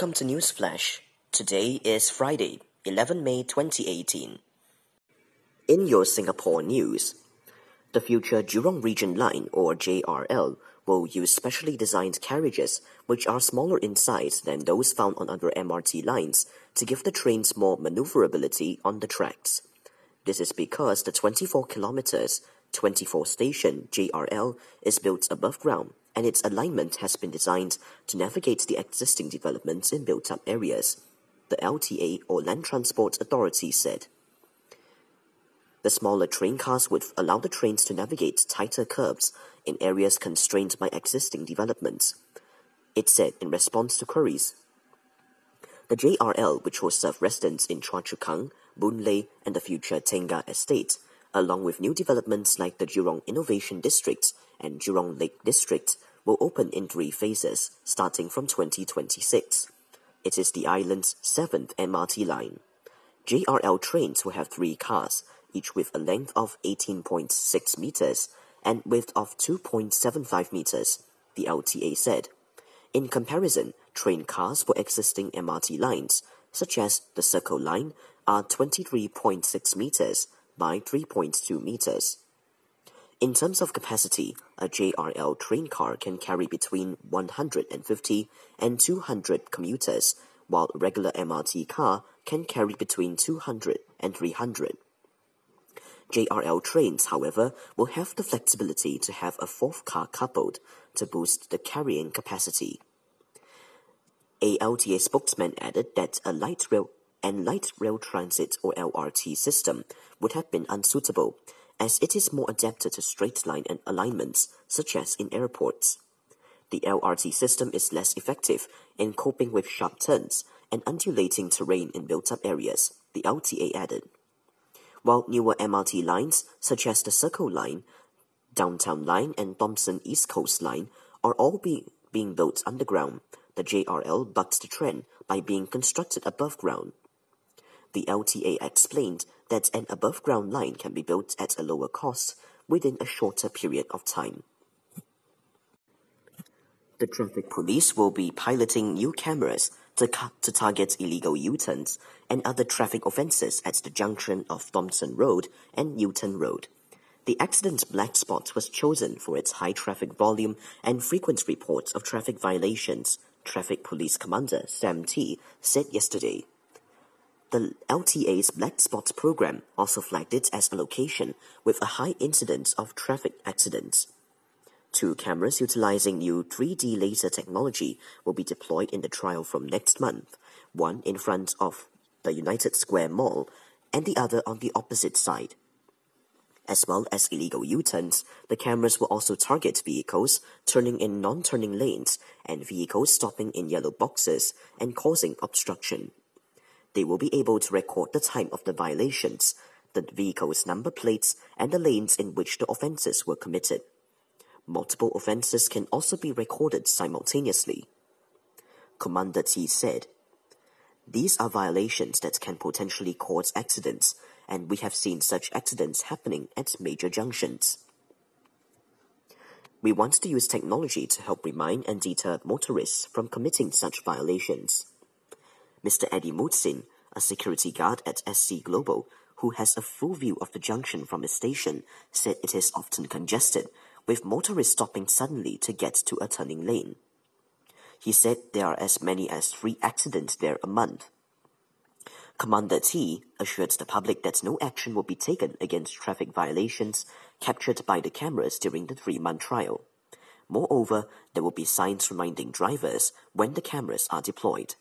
Welcome to News Flash. Today is Friday, 11 May 2018. In your Singapore news, the future Jurong Region Line, or JRL, will use specially designed carriages which are smaller in size than those found on other MRT lines to give the trains more maneuverability on the tracks. This is because the 24 kilometers, 24 station JRL is built above ground and its alignment has been designed to navigate the existing developments in built-up areas, the LTA or Land Transport Authority said. The smaller train cars would allow the trains to navigate tighter curbs in areas constrained by existing developments, it said in response to queries. The JRL, which will serve residents in Choa Chu Kang, Boon Lay, and the future Tengah estate, along with new developments like the Jurong Innovation District and Jurong Lake District, will open in three phases, starting from 2026. It is the island's seventh MRT line. JRL trains will have three cars, each with a length of 18.6 meters and width of 2.75 meters, the LTA said. In comparison, train cars for existing MRT lines, such as the Circle Line, are 23.6 meters by 3.2 meters. In terms of capacity, a JRL train car can carry between 150 and 200 commuters, while a regular MRT car can carry between 200 and 300. JRL trains, however, will have the flexibility to have a fourth car coupled to boost the carrying capacity. A LTA spokesman added that a light rail and light rail transit or LRT system would have been unsuitable as it is more adapted to straight line and alignments, such as in airports. The LRT system is less effective in coping with sharp turns and undulating terrain in built-up areas, the LTA added. While newer MRT lines, such as the Circle Line, Downtown Line, and Thomson East Coast Line, are all be, being built underground, the JRL bucks the trend by being constructed above ground. The LTA explained that an above-ground line can be built at a lower cost within a shorter period of time. The traffic police will be piloting new cameras to, to target illegal U-turns and other traffic offences at the junction of Thomson Road and Newton Road. The accident black spot was chosen for its high traffic volume and frequent reports of traffic violations, Traffic Police Commander Sam Tee said yesterday. The LTA's Black Spots program also flagged it as a location with a high incidence of traffic accidents. Two cameras utilizing new 3D laser technology will be deployed in the trial from next month, one in front of the United Square Mall and the other on the opposite side. As well as illegal U-turns, the cameras will also target vehicles turning in non-turning lanes and vehicles stopping in yellow boxes and causing obstruction. They will be able to record the time of the violations, the vehicle's number plates, and the lanes in which the offences were committed. Multiple offences can also be recorded simultaneously. Commander Tee said, These are violations that can potentially cause accidents, and we have seen such accidents happening at major junctions. We want to use technology to help remind and deter motorists from committing such violations. Mr. Eddie Mutzin, a security guard at SC Global, who has a full view of the junction from his station, said it is often congested, with motorists stopping suddenly to get to a turning lane. He said there are as many as three accidents there a month. Commander Tee assured the public that no action will be taken against traffic violations captured by the cameras during the three-month trial. Moreover, there will be signs reminding drivers when the cameras are deployed.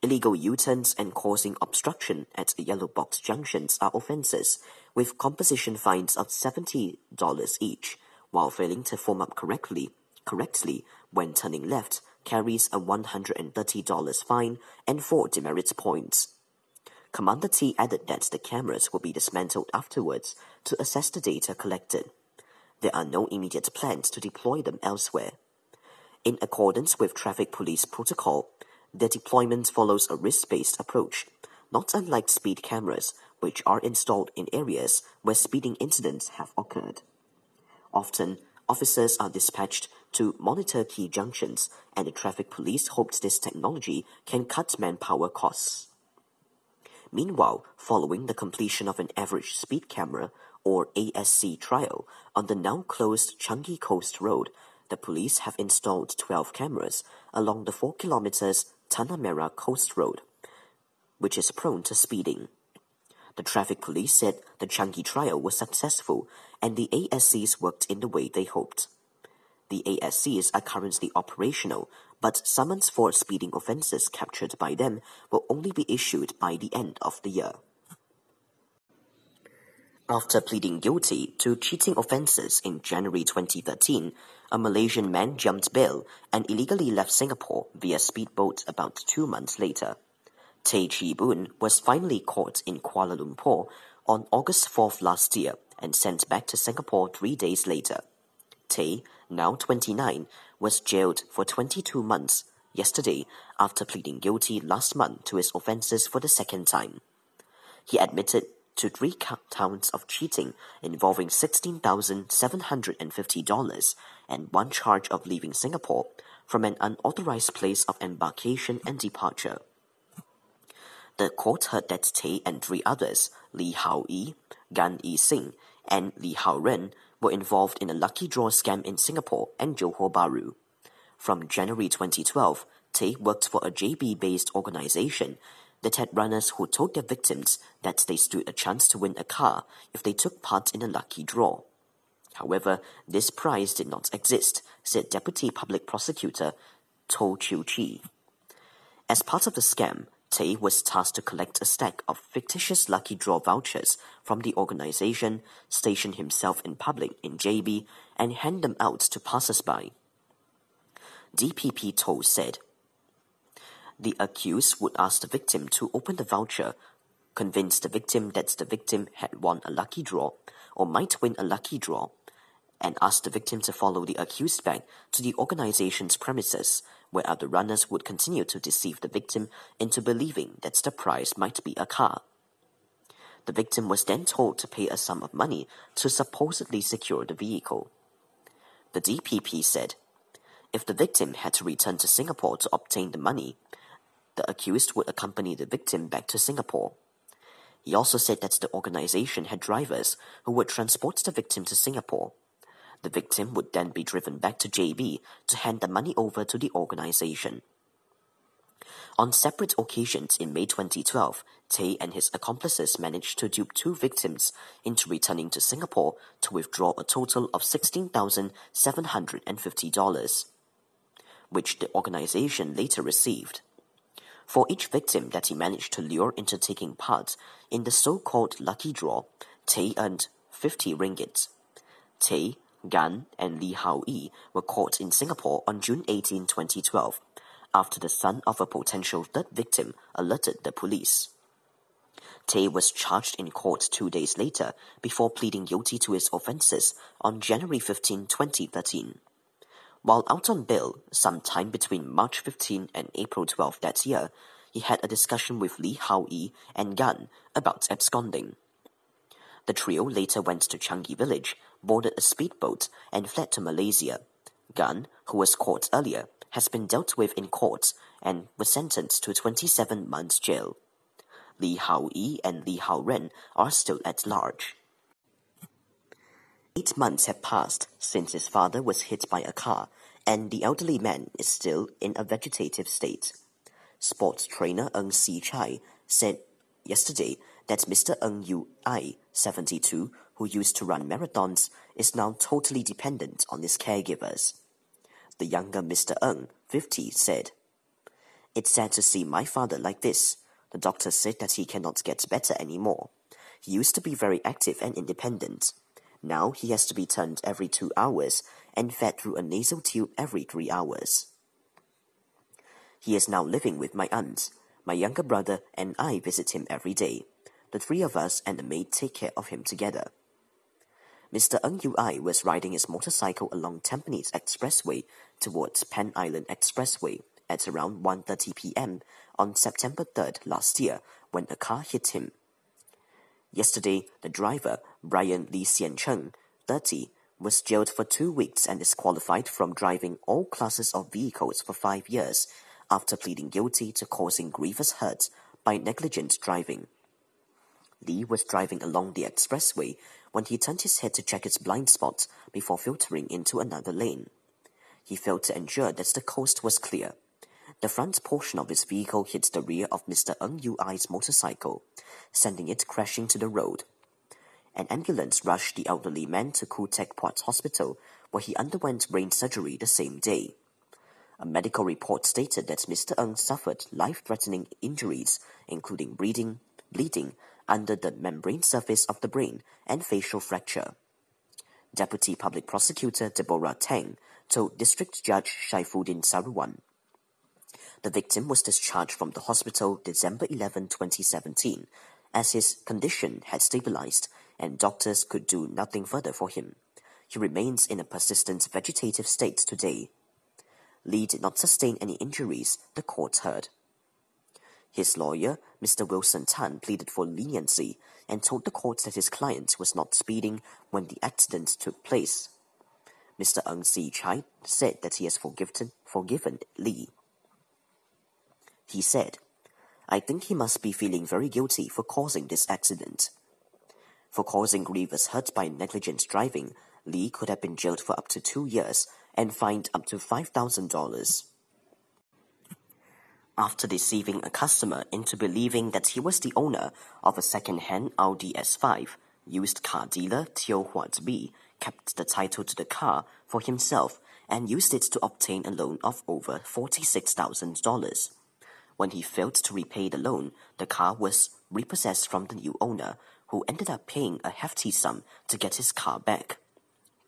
Illegal U-turns and causing obstruction at yellow box junctions are offences, with composition fines of $70 each, while failing to form up correctly, correctly when turning left carries a $130 fine and 4 demerit points. Commander Tee added that the cameras will be dismantled afterwards to assess the data collected. There are no immediate plans to deploy them elsewhere. In accordance with traffic police protocol, their deployment follows a risk-based approach, not unlike speed cameras, which are installed in areas where speeding incidents have occurred. Often, officers are dispatched to monitor key junctions, and the traffic police hoped this technology can cut manpower costs. Meanwhile, following the completion of an average speed camera or ASC trial on the now closed Changi Coast Road, the police have installed 12 cameras along the 4 kilometers Tanah Merah Coast Road, which is prone to speeding. The traffic police said the Changi trial was successful and the ASCs worked in the way they hoped. The ASCs are currently operational, but summons for speeding offences captured by them will only be issued by the end of the year. After pleading guilty to cheating offences in January 2013, a Malaysian man jumped bail and illegally left Singapore via speedboat about two months later. Tay Chi Boon was finally caught in Kuala Lumpur on August 4th last year and sent back to Singapore three days later. Tay, now 29, was jailed for 22 months yesterday after pleading guilty last month to his offences for the second time. He admitted to three counts of cheating involving $16,750 and one charge of leaving Singapore from an unauthorized place of embarkation and departure. The court heard that Tay and three others, Lee Hao Yi, Gan Yi Sing, and Lee Hao Ren, were involved in a lucky draw scam in Singapore and Johor Bahru. From January 2012, Tay worked for a JB based organization that had runners who told their victims that they stood a chance to win a car if they took part in a lucky draw. However, this prize did not exist, said Deputy Public Prosecutor To Chiu Chi. As part of the scam, Tay was tasked to collect a stack of fictitious lucky draw vouchers from the organization, station himself in public in JB, and hand them out to passers-by. DPP To said, the accused would ask the victim to open the voucher, convince the victim that the victim had won a lucky draw or might win a lucky draw, and ask the victim to follow the accused back to the organization's premises, where other runners would continue to deceive the victim into believing that the prize might be a car. The victim was then told to pay a sum of money to supposedly secure the vehicle. The DPP said, if the victim had to return to Singapore to obtain the money, the accused would accompany the victim back to Singapore. He also said that the organization had drivers who would transport the victim to Singapore. The victim would then be driven back to JB to hand the money over to the organization. On separate occasions in May 2012, Tay and his accomplices managed to dupe two victims into returning to Singapore to withdraw a total of $16,750, which the organization later received. For each victim that he managed to lure into taking part in the so-called lucky draw, Tay earned 50 ringgit. Tay, Gan, and Lee Hao Yi were caught in Singapore on June 18, 2012, after the son of a potential third victim alerted the police. Tay was charged in court two days later before pleading guilty to his offences on January 15, 2013. While out on bail, sometime between March 15 and April 12 that year, he had a discussion with Lee Hao Yi and Gan about absconding. The trio later went to Changi village, boarded a speedboat, and fled to Malaysia. Gan, who was caught earlier, has been dealt with in court and was sentenced to 27 months jail. Lee Hao Yi and Lee Hao Ren are still at large. Eight months have passed since his father was hit by a car, and the elderly man is still in a vegetative state. Sports trainer Ng Si Chai said yesterday that Mr. Ng Yu Ai, 72, who used to run marathons, is now totally dependent on his caregivers. The younger Mr. Ng, 50, said, It's sad to see my father like this. The doctor said that he cannot get better anymore. He used to be very active and independent. Now he has to be turned every two hours and fed through a nasal tube every three hours. He is now living with my aunt. My younger brother and I visit him every day. The three of us and the maid take care of him together. Mr. Ng Yu Ai was riding his motorcycle along Tampines Expressway towards Pan Island Expressway at around 1.30 p.m. on September 3rd last year when a car hit him Yesterday, the driver, Brian Lee Xian Cheng, 30, was jailed for two weeks and disqualified from driving all classes of vehicles for five years after pleading guilty to causing grievous hurt by negligent driving. Lee was driving along the expressway when he turned his head to check his blind spot before filtering into another lane. He failed to ensure that the coast was clear. The front portion of his vehicle hit the rear of Mr. Ng Yu Ai's motorcycle, sending it crashing to the road. An ambulance rushed the elderly man to Khoo Teck Puat Hospital, where he underwent brain surgery the same day. A medical report stated that Mr. Ng suffered life-threatening injuries, including bleeding, bleeding under the membrane surface of the brain and facial fracture. Deputy Public Prosecutor Deborah Tang told District Judge Shaiffudin Saruwan. The victim was discharged from the hospital December 11, 2017, as his condition had stabilized and doctors could do nothing further for him. He remains in a persistent vegetative state today. Lee did not sustain any injuries, the court heard. His lawyer, Mr. Wilson Tan, pleaded for leniency and told the court that his client was not speeding when the accident took place. Mr. Ng Si Chai said that he has forgiven, forgiven Lee. He said, I think he must be feeling very guilty for causing this accident. For causing grievous hurt by negligent driving, Lee could have been jailed for up to two years and fined up to $5,000. After deceiving a customer into believing that he was the owner of a second-hand Audi S5, used car dealer Teo Huat B kept the title to the car for himself and used it to obtain a loan of over $46,000. When he failed to repay the loan, the car was repossessed from the new owner, who ended up paying a hefty sum to get his car back.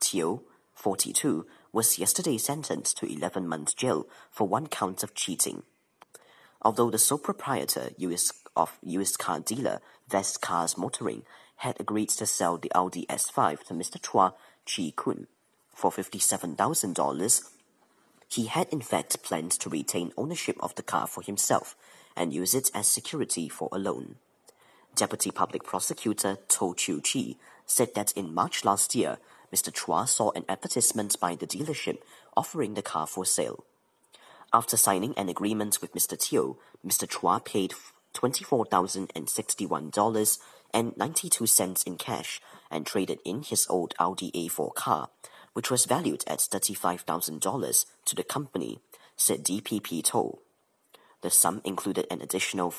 Teo, 42, was yesterday sentenced to 11 months jail for one count of cheating. Although the sole proprietor US, of used car dealer Vest Cars Motoring had agreed to sell the Audi S5 to Mr. Chua Chi Kun for $57,000, he had in fact planned to retain ownership of the car for himself and use it as security for a loan. Deputy Public Prosecutor To Chiu Chi said that in March last year, Mr. Chua saw an advertisement by the dealership offering the car for sale. After signing an agreement with Mr. Teo, Mr. Chua paid $24,061.92 in cash and traded in his old Audi A4 car, which was valued at $35,000 to the company, said DPP To. The sum included an additional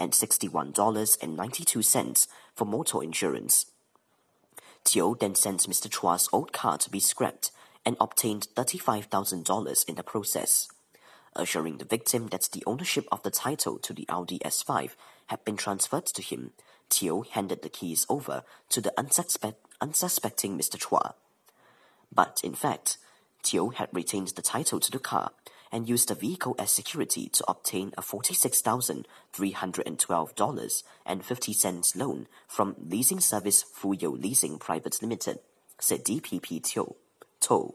$2,061.92 for motor insurance. Teo then sent Mr. Chua's old car to be scrapped and obtained $35,000 in the process. Assuring the victim that the ownership of the title to the Audi S5 had been transferred to him, Teo handed the keys over to the unsuspect unsuspecting Mr. Chua. But in fact, Teo had retained the title to the car and used the vehicle as security to obtain a $46,312.50 loan from leasing service Fuyo Leasing Private Limited, said DPP. To.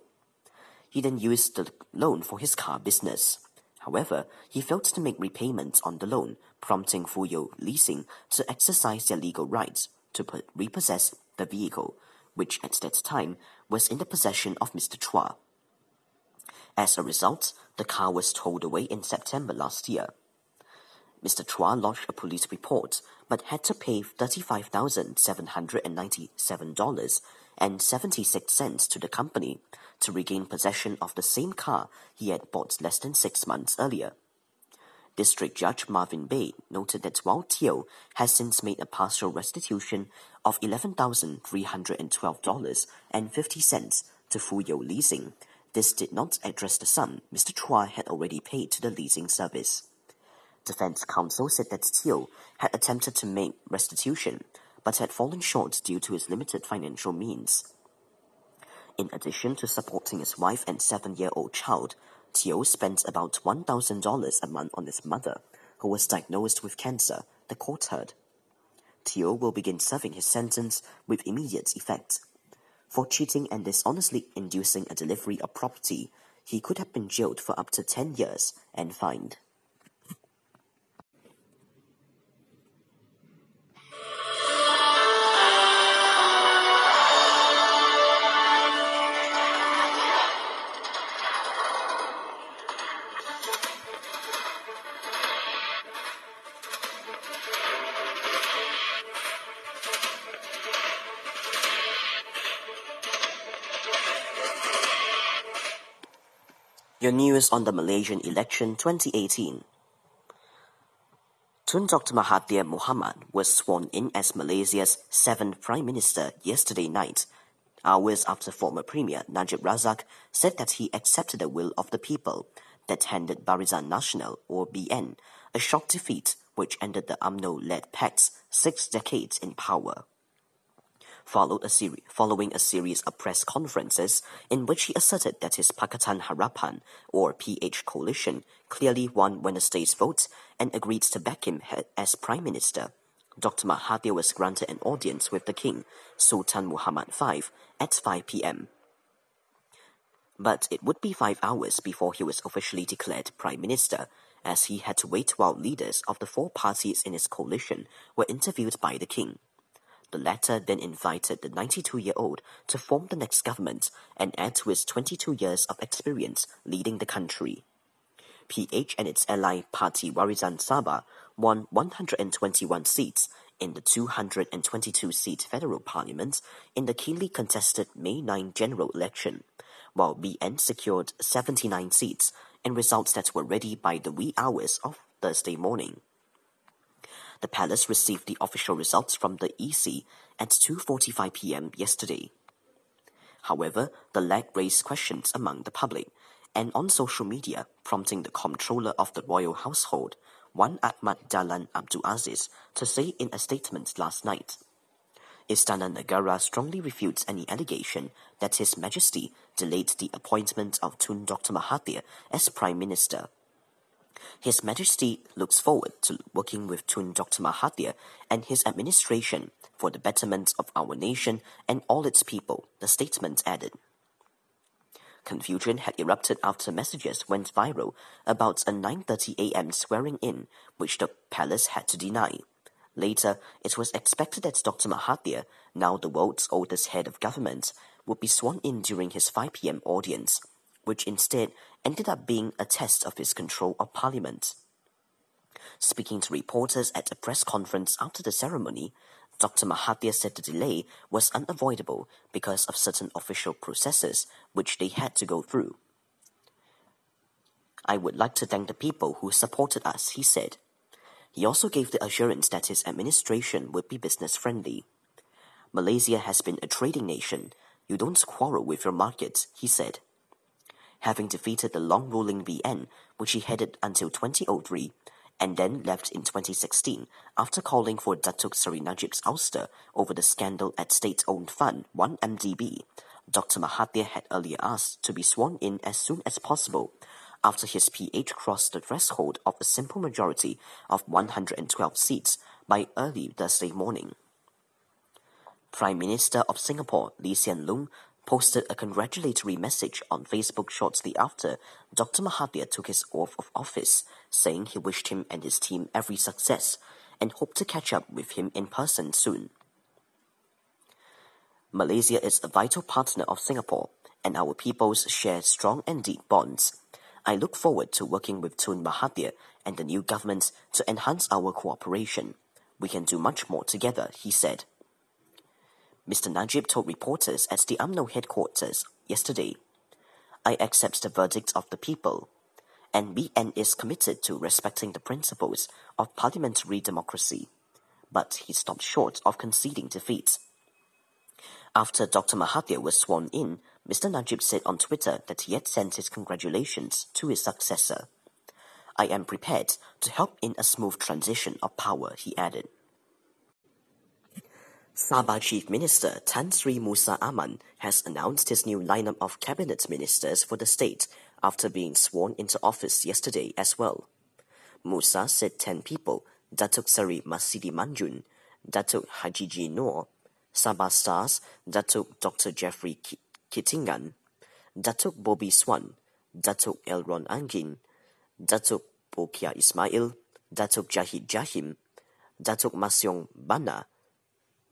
He then used the loan for his car business. However, he failed to make repayments on the loan, prompting Fuyo Leasing to exercise their legal rights to repossess the vehicle, which at that time was in the possession of Mr. Chua. As a result, the car was towed away in September last year. Mr. Chua lodged a police report but had to pay $35,797.76 to the company to regain possession of the same car he had bought less than six months earlier. District Judge Marvin Bay noted that while Teo has since made a partial restitution of $11,312.50 to Fuyo Leasing, this did not address the sum Mr. Chua had already paid to the leasing service. Defense counsel said that Teo had attempted to make restitution, but had fallen short due to his limited financial means. In addition to supporting his wife and seven-year-old child, Teo spent about $1,000 a month on his mother, who was diagnosed with cancer, the court heard. Teo will begin serving his sentence with immediate effect. For cheating and dishonestly inducing a delivery of property, he could have been jailed for up to 10 years and fined. Your news on the Malaysian election 2018. Tun Dr. Mahathir Mohamad was sworn in as Malaysia's seventh Prime Minister yesterday night, hours after former Premier Najib Razak said that he accepted the will of the people that handed Barisan Nasional, or BN, a shock defeat which ended the UMNO-led pact's six decades in power followed a seri- following a series of press conferences in which he asserted that his Pakatan Harapan, or PH coalition, clearly won Wednesday's vote and agreed to back him as Prime Minister. Dr. Mahathir was granted an audience with the King, Sultan Muhammad V, at 5 p.m. But it would be five hours before he was officially declared Prime Minister, as he had to wait while leaders of the four parties in his coalition were interviewed by the King. The latter then invited the 92-year-old to form the next government and add to his 22 years of experience leading the country. PH and its ally party Warisan Sabah won 121 seats in the 222-seat federal parliament in the keenly contested May 9 general election, while BN secured 79 seats in results that were ready by the wee hours of Thursday morning. The palace received the official results from the EC at 2.45 p.m. yesterday. However, the lag raised questions among the public and on social media, prompting the comptroller of the royal household, Wan Ahmad Dahlan Abdul Aziz, to say in a statement last night. Istana Negara strongly refutes any allegation that His Majesty delayed the appointment of Tun Dr. Mahathir as Prime Minister his Majesty looks forward to working with Tun Dr. Mahathir and his administration for the betterment of our nation and all its people, the statement added. Confusion had erupted after messages went viral about a 9.30 a.m. swearing-in, which the palace had to deny. Later, it was expected that Dr. Mahathir, now the world's oldest head of government, would be sworn in during his 5 p.m. audience, which instead ended up being a test of his control of Parliament. Speaking to reporters at a press conference after the ceremony, Dr. Mahathir said the delay was unavoidable because of certain official processes which they had to go through. I would like to thank the people who supported us, he said. He also gave the assurance that his administration would be business friendly. Malaysia has been a trading nation. You don't quarrel with your market, he said having defeated the long-ruling BN, which he headed until 2003, and then left in 2016 after calling for Datuk Seri Najib's ouster over the scandal at state-owned fund 1MDB. Dr. Mahathir had earlier asked to be sworn in as soon as possible after his PH crossed the threshold of a simple majority of 112 seats by early Thursday morning. Prime Minister of Singapore Lee Hsien Loong posted a congratulatory message on Facebook shortly after Dr. Mahathir took his oath of office, saying he wished him and his team every success and hoped to catch up with him in person soon. Malaysia is a vital partner of Singapore, and our peoples share strong and deep bonds. I look forward to working with Tun Mahathir and the new government to enhance our cooperation. We can do much more together, he said. Mr. Najib told reporters at the UMNO headquarters yesterday, I accept the verdict of the people, and BN is committed to respecting the principles of parliamentary democracy. But he stopped short of conceding defeat. After Dr. Mahathir was sworn in, Mr. Najib said on Twitter that he had sent his congratulations to his successor. I am prepared to help in a smooth transition of power, he added. Sabah Chief Minister Tan Sri Musa Aman has announced his new lineup of cabinet ministers for the state after being sworn into office yesterday as well. Musa said 10 people, Datuk Seri Masidi Manjun, Datuk Hajiji Noor, Sabah Stars, Datuk Dr. Jeffrey Kitingan, Datuk Bobby Swan, Datuk Elron Angin, Datuk Bolkiah Ismail, Datuk Jahid Jahim, Datuk Masiung Banah,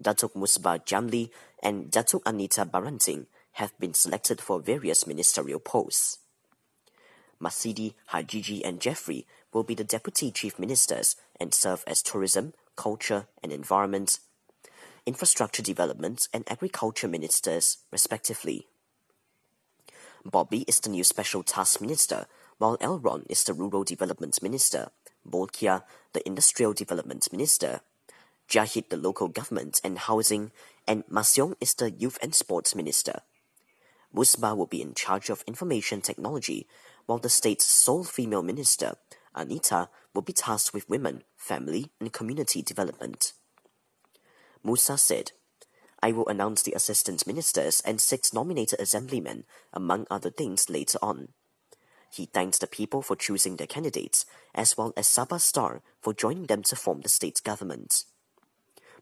Datuk Musbah Jamli and Datuk Anita Baranting have been selected for various ministerial posts. Masidi, Hajiji and Jeffrey will be the deputy chief ministers and serve as tourism, culture and environment, infrastructure development and agriculture ministers respectively. Bobby is the new Special Task Minister, while Elron is the Rural Development Minister, Bolkiah the Industrial Development Minister, Jahid the Local Government and Housing, and Masiung is the Youth and Sports Minister. Musbah will be in charge of information technology, while the state's sole female minister, Anita, will be tasked with women, family, and community development. Musa said, I will announce the assistant ministers and six nominated assemblymen, among other things, later on. He thanked the people for choosing their candidates, as well as Sabah Star for joining them to form the state government.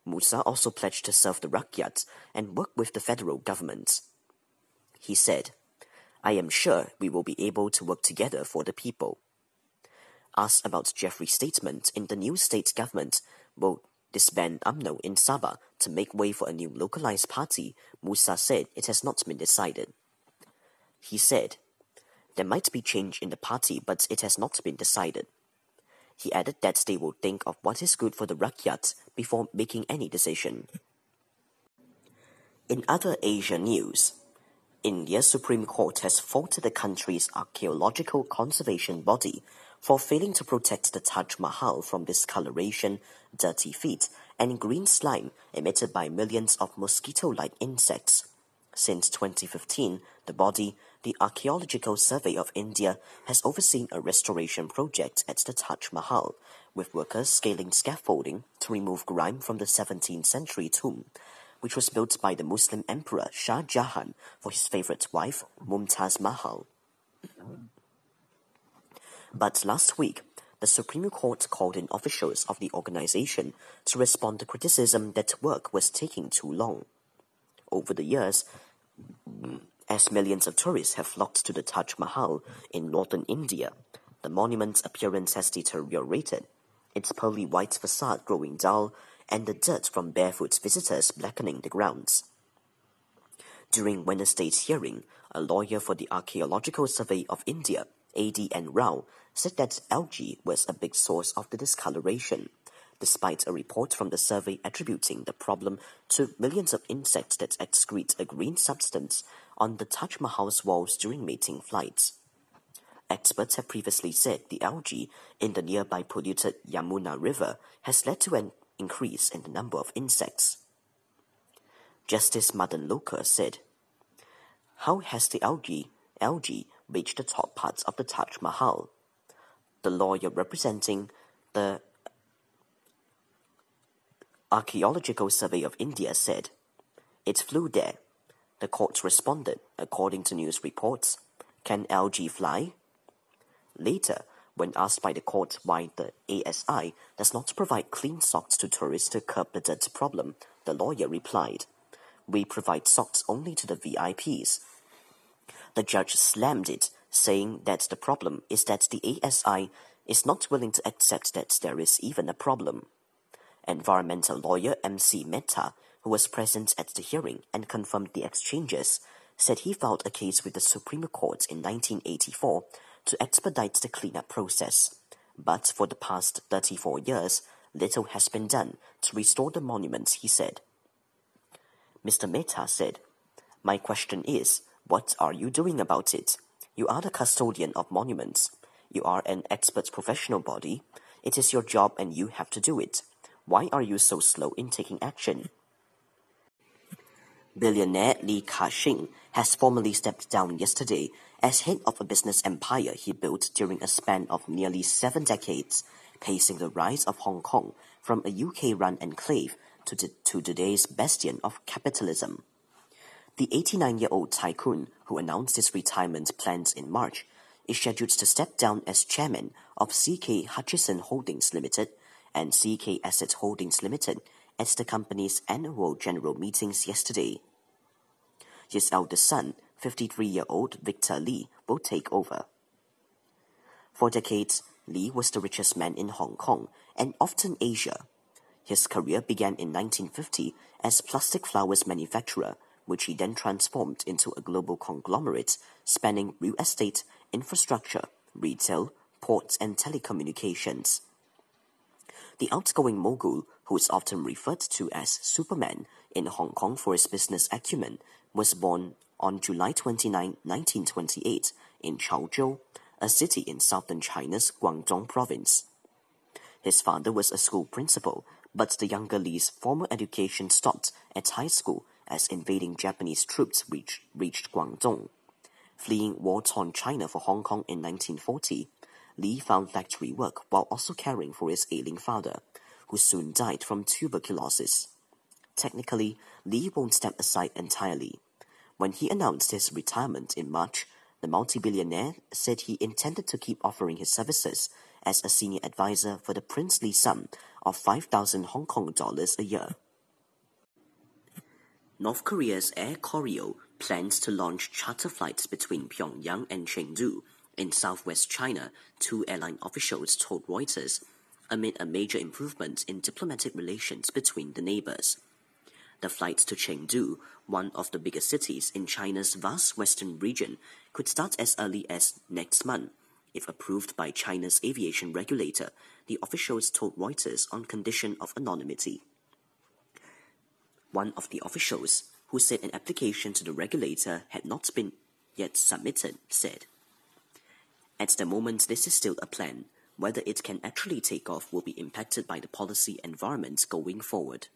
Musa also pledged to serve the Rakyat and work with the federal government. He said, I am sure we will be able to work together for the people. Asked about Jeffrey's statement in the new state government will disband UMNO in Sabah to make way for a new localized party, Musa said it has not been decided. He said, there might be change in the party, but it has not been decided. He added that they will think of what is good for the Rakyat before making any decision. In other Asia news, India's Supreme Court has faulted the country's archaeological conservation body for failing to protect the Taj Mahal from discoloration, dirty feet, and green slime emitted by millions of mosquito-like insects. Since 2015, the body, the Archaeological Survey of India, has overseen a restoration project at the Taj Mahal, with workers scaling scaffolding to remove grime from the 17th century tomb, which was built by the Muslim Emperor Shah Jahan for his favorite wife, Mumtaz Mahal. But last week, the Supreme Court called in officials of the organization to respond to criticism that work was taking too long. Over the years, as millions of tourists have flocked to the Taj Mahal in northern India, the monument's appearance has deteriorated, its pearly white facade growing dull, and the dirt from barefoot visitors blackening the grounds. During Wednesday's hearing, a lawyer for the Archaeological Survey of India, A.D.N. Rao, said that algae was a big source of the discoloration despite a report from the survey attributing the problem to millions of insects that excrete a green substance on the Taj Mahal's walls during mating flights. Experts have previously said the algae in the nearby polluted Yamuna River has led to an increase in the number of insects. Justice Madan Lokur said, How has the algae, algae reached the top parts of the Taj Mahal? The lawyer representing the Archaeological Survey of India said, It flew there. The court responded, according to news reports, Can algae fly? Later, when asked by the court why the ASI does not provide clean socks to tourists to curb the dirt problem, the lawyer replied, We provide socks only to the VIPs. The judge slammed it, saying that the problem is that the ASI is not willing to accept that there is even a problem. Environmental lawyer M.C. Mehta, who was present at the hearing and confirmed the exchanges, said he filed a case with the Supreme Court in 1984 to expedite the cleanup process. But for the past 34 years, little has been done to restore the monuments, he said. Mr. Mehta said, My question is, what are you doing about it? You are the custodian of monuments. You are an expert professional body. It is your job and you have to do it. Why are you so slow in taking action? Billionaire Li Ka-shing has formally stepped down yesterday as head of a business empire he built during a span of nearly seven decades, pacing the rise of Hong Kong from a UK-run enclave to, to today's bastion of capitalism. The 89-year-old tycoon, who announced his retirement plans in March, is scheduled to step down as chairman of CK Hutchison Holdings Limited and CK Asset Holdings Limited at the company's annual general meetings yesterday. His eldest son, 53-year-old Victor Li, will take over. For decades, Li was the richest man in Hong Kong and often Asia. His career began in 1950 as plastic flowers manufacturer, which he then transformed into a global conglomerate spanning real estate, infrastructure, retail, ports, and telecommunications. The outgoing mogul, who is often referred to as Superman in Hong Kong for his business acumen, was born on July 29, 1928, in Chaozhou, a city in southern China's Guangdong province. His father was a school principal, but the younger Li's formal education stopped at high school as invading Japanese troops reached, reached Guangdong. Fleeing war-torn China for Hong Kong in 1940, Li found factory work while also caring for his ailing father, who soon died from tuberculosis. Technically, Li won't step aside entirely. When he announced his retirement in March, the multi-billionaire said he intended to keep offering his services as a senior advisor for the princely sum of 5,000 Hong Kong dollars a year. North Korea's Air Koryo plans to launch charter flights between Pyongyang and Chengdu in southwest China, two airline officials told Reuters, amid a major improvement in diplomatic relations between the neighbors. The flight to Chengdu, one of the biggest cities in China's vast western region, could start as early as next month, if approved by China's aviation regulator, the officials told Reuters on condition of anonymity. One of the officials, who said an application to the regulator had not been yet submitted, said, At the moment, this is still a plan. Whether it can actually take off will be impacted by the policy environment going forward.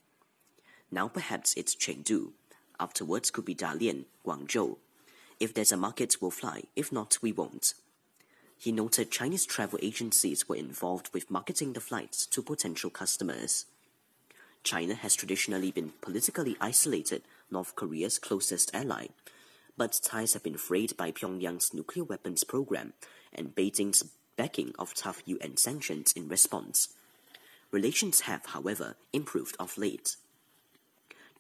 Now perhaps it's Chengdu. Afterwards could be Dalian, Guangzhou. If there's a market, we'll fly. If not, we won't. He noted Chinese travel agencies were involved with marketing the flights to potential customers. China has traditionally been politically isolated, North Korea's closest ally, but ties have been frayed by Pyongyang's nuclear weapons program and Beijing's backing of tough UN sanctions in response. Relations have, however, improved of late.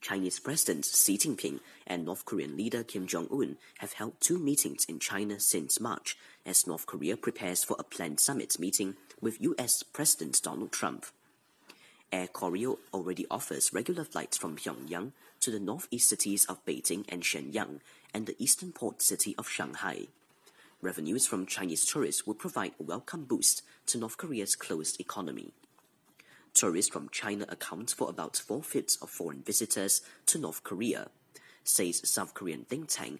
Chinese President Xi Jinping and North Korean leader Kim Jong un have held two meetings in China since March as North Korea prepares for a planned summit meeting with US President Donald Trump. Air Koryo already offers regular flights from Pyongyang to the northeast cities of Beijing and Shenyang and the eastern port city of Shanghai. Revenues from Chinese tourists will provide a welcome boost to North Korea's closed economy. Tourists from China account for about four-fifths of foreign visitors to North Korea, says South Korean think tank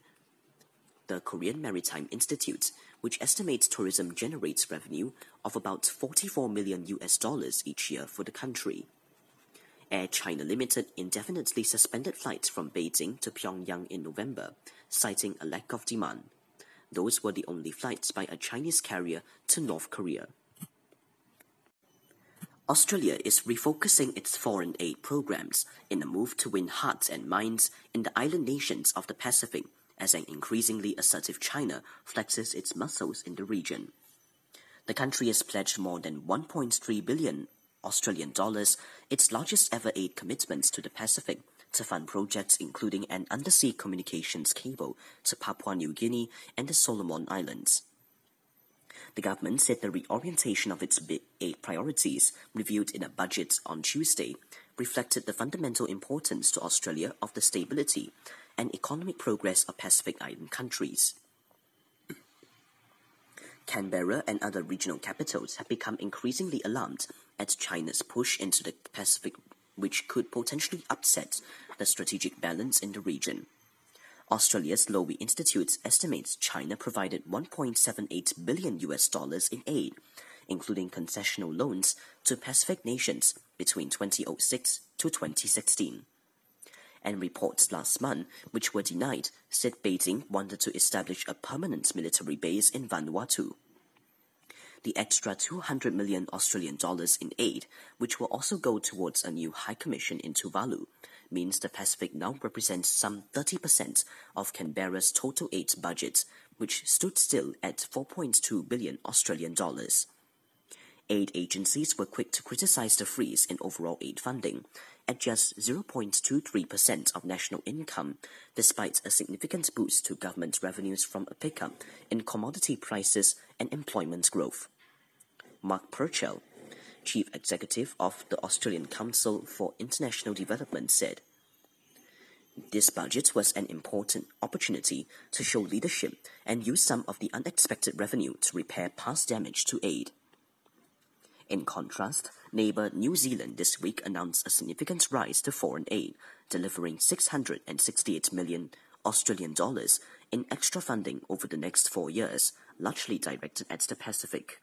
the Korean Maritime Institute, which estimates tourism generates revenue of about 44 million US dollars each year for the country. Air China Limited indefinitely suspended flights from Beijing to Pyongyang in November, citing a lack of demand. Those were the only flights by a Chinese carrier to North Korea. Australia is refocusing its foreign aid programs in a move to win hearts and minds in the island nations of the Pacific as an increasingly assertive China flexes its muscles in the region. The country has pledged more than 1.3 billion Australian dollars, its largest ever aid commitments to the Pacific, to fund projects including an undersea communications cable to Papua New Guinea and the Solomon Islands. The government said the reorientation of its aid priorities, reviewed in a budget on Tuesday, reflected the fundamental importance to Australia of the stability and economic progress of Pacific Island countries. Canberra and other regional capitals have become increasingly alarmed at China's push into the Pacific, which could potentially upset the strategic balance in the region. Australia's Lowy Institute estimates China provided 1.78 billion US dollars in aid, including concessional loans to Pacific nations between 2006 to 2016. And reports last month, which were denied, said Beijing wanted to establish a permanent military base in Vanuatu. The extra 200 million Australian dollars in aid, which will also go towards a new high commission in Tuvalu, means the Pacific now represents some 30% of Canberra's total aid budget, which stood still at 4.2 billion Australian dollars. Aid agencies were quick to criticize the freeze in overall aid funding at just 0.23% of national income, despite a significant boost to government revenues from a pickup in commodity prices and employment growth. Mark Purcell, Chief Executive of the Australian Council for International Development, said, This budget was an important opportunity to show leadership and use some of the unexpected revenue to repair past damage to aid. In contrast, neighbor New Zealand this week announced a significant rise to foreign aid, delivering 668 million Australian dollars in extra funding over the next four years, largely directed at the Pacific.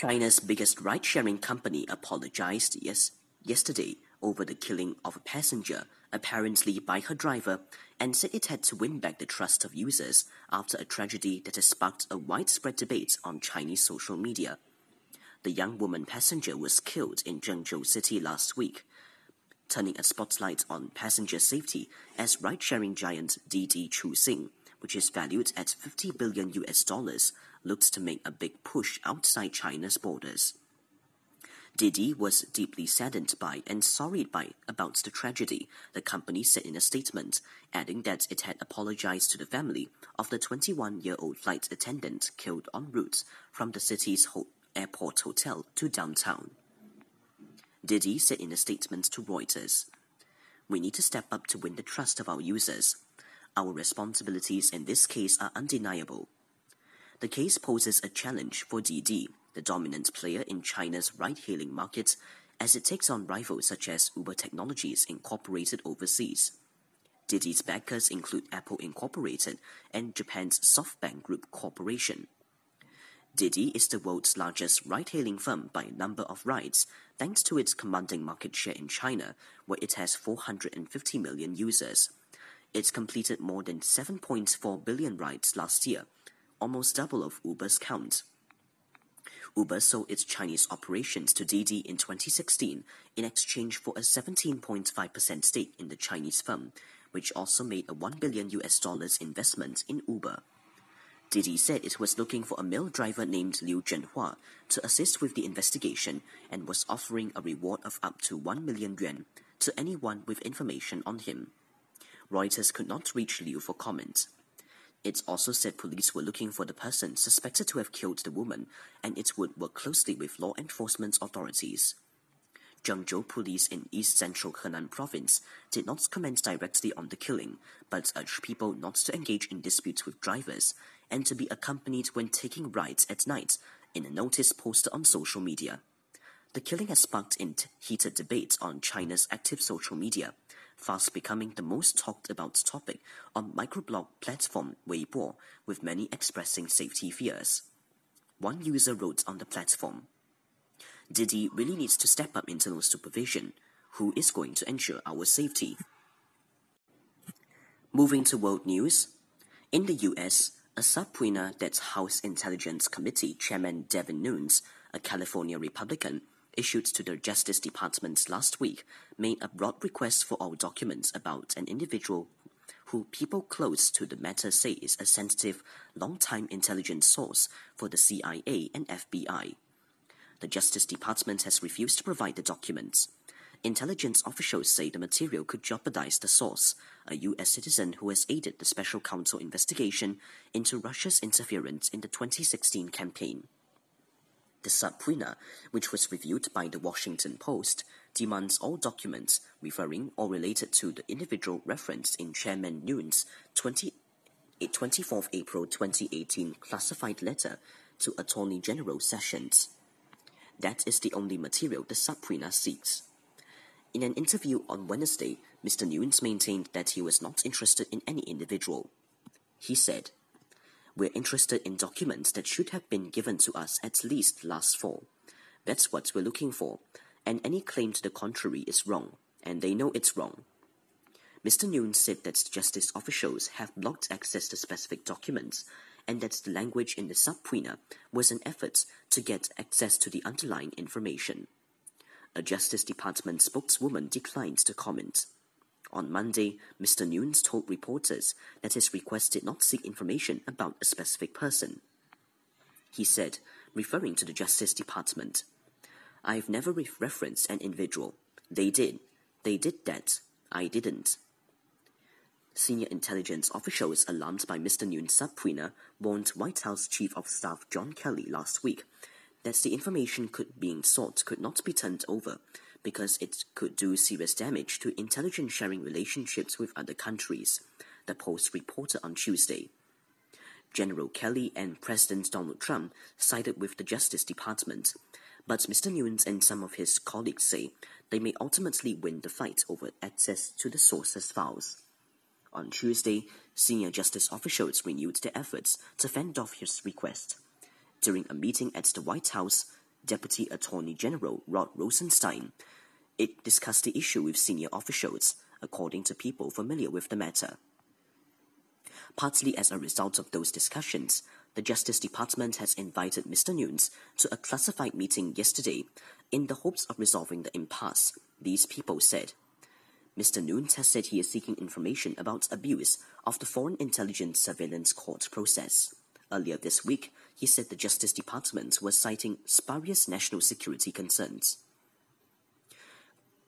China's biggest ride-sharing company apologized yes, yesterday over the killing of a passenger, apparently by her driver, and said it had to win back the trust of users after a tragedy that has sparked a widespread debate on Chinese social media. The young woman passenger was killed in Zhengzhou City last week, turning a spotlight on passenger safety as ride-sharing giant Didi Chuxing, which is valued at 50 billion US dollars, looks to make a big push outside China's borders. Didi was deeply saddened by and sorry by about the tragedy, the company said in a statement, adding that it had apologized to the family of the 21-year-old flight attendant killed en route from the city's ho airport hotel to downtown. Didi said in a statement to Reuters, We need to step up to win the trust of our users. Our responsibilities in this case are undeniable. The case poses a challenge for Didi the dominant player in China's ride-hailing market as it takes on rivals such as Uber Technologies Incorporated overseas. Didi's backers include Apple Incorporated and Japan's SoftBank Group Corporation. Didi is the world's largest ride-hailing firm by number of rides, thanks to its commanding market share in China, where it has 450 million users. It's completed more than 7.4 billion rides last year, almost double of Uber's count. Uber sold its Chinese operations to Didi in 2016 in exchange for a 17.5% stake in the Chinese firm, which also made a 1 billion US dollars investment in Uber. Didi said it was looking for a male driver named Liu Zhenhua to assist with the investigation and was offering a reward of up to 1 million yuan to anyone with information on him. Reuters could not reach Liu for comment. It also said police were looking for the person suspected to have killed the woman, and it would work closely with law enforcement authorities. Zhengzhou police in east central Henan province did not comment directly on the killing, but urged people not to engage in disputes with drivers and to be accompanied when taking rides at night in a notice posted on social media. The killing has sparked heated debate on China's active social media, fast becoming the most talked about topic on microblog platform Weibo, with many expressing safety fears. One user wrote on the platform, Didi really needs to step up internal supervision. Who is going to ensure our safety? Moving to world news. In the US, a subpoena that House Intelligence Committee Chairman Devin Nunes, a California Republican, issued to the Justice Department last week made a broad request for all documents about an individual who people close to the matter say is a sensitive, long-time intelligence source for the CIA and FBI. The Justice Department has refused to provide the documents. Intelligence officials say the material could jeopardize the source, a U.S. citizen who has aided the special counsel investigation into Russia's interference in the 2016 campaign. The subpoena, which was reviewed by the Washington Post, demands all documents referring or related to the individual referenced in Chairman Nunes' 20, eh, 24 April 2018 classified letter to Attorney General Sessions. That is the only material the subpoena seeks. In an interview on Wednesday, Mr. Nunes maintained that he was not interested in any individual. He said, we're interested in documents that should have been given to us at least last fall. That's what we're looking for, and any claim to the contrary is wrong, and they know it's wrong. Mr. Nunes said that justice officials have blocked access to specific documents, and that the language in the subpoena was an effort to get access to the underlying information. A Justice Department spokeswoman declined to comment. On Monday, Mr. Nunes told reporters that his request did not seek information about a specific person. He said, referring to the Justice Department, I've never re referenced an individual. They did. They did that. I didn't. Senior intelligence officials alarmed by Mr. Nunes' subpoena warned White House Chief of Staff John Kelly last week that the information could, being sought could not be turned over because it could do serious damage to intelligence sharing relationships with other countries, the Post reported on Tuesday. General Kelly and President Donald Trump sided with the Justice Department, But Mr. Nunes and some of his colleagues say they may ultimately win the fight over access to the source's files. On Tuesday, senior justice officials renewed their efforts to fend off his request. During a meeting at the White House, Deputy Attorney General Rod Rosenstein it discussed the issue with senior officials, according to people familiar with the matter. Partly as a result of those discussions, the Justice Department has invited Mr. Nunes to a classified meeting yesterday in the hopes of resolving the impasse, these people said. Mr. Nunes has said he is seeking information about abuse of the Foreign Intelligence Surveillance Court process. Earlier this week, he said the Justice Department was citing spurious national security concerns.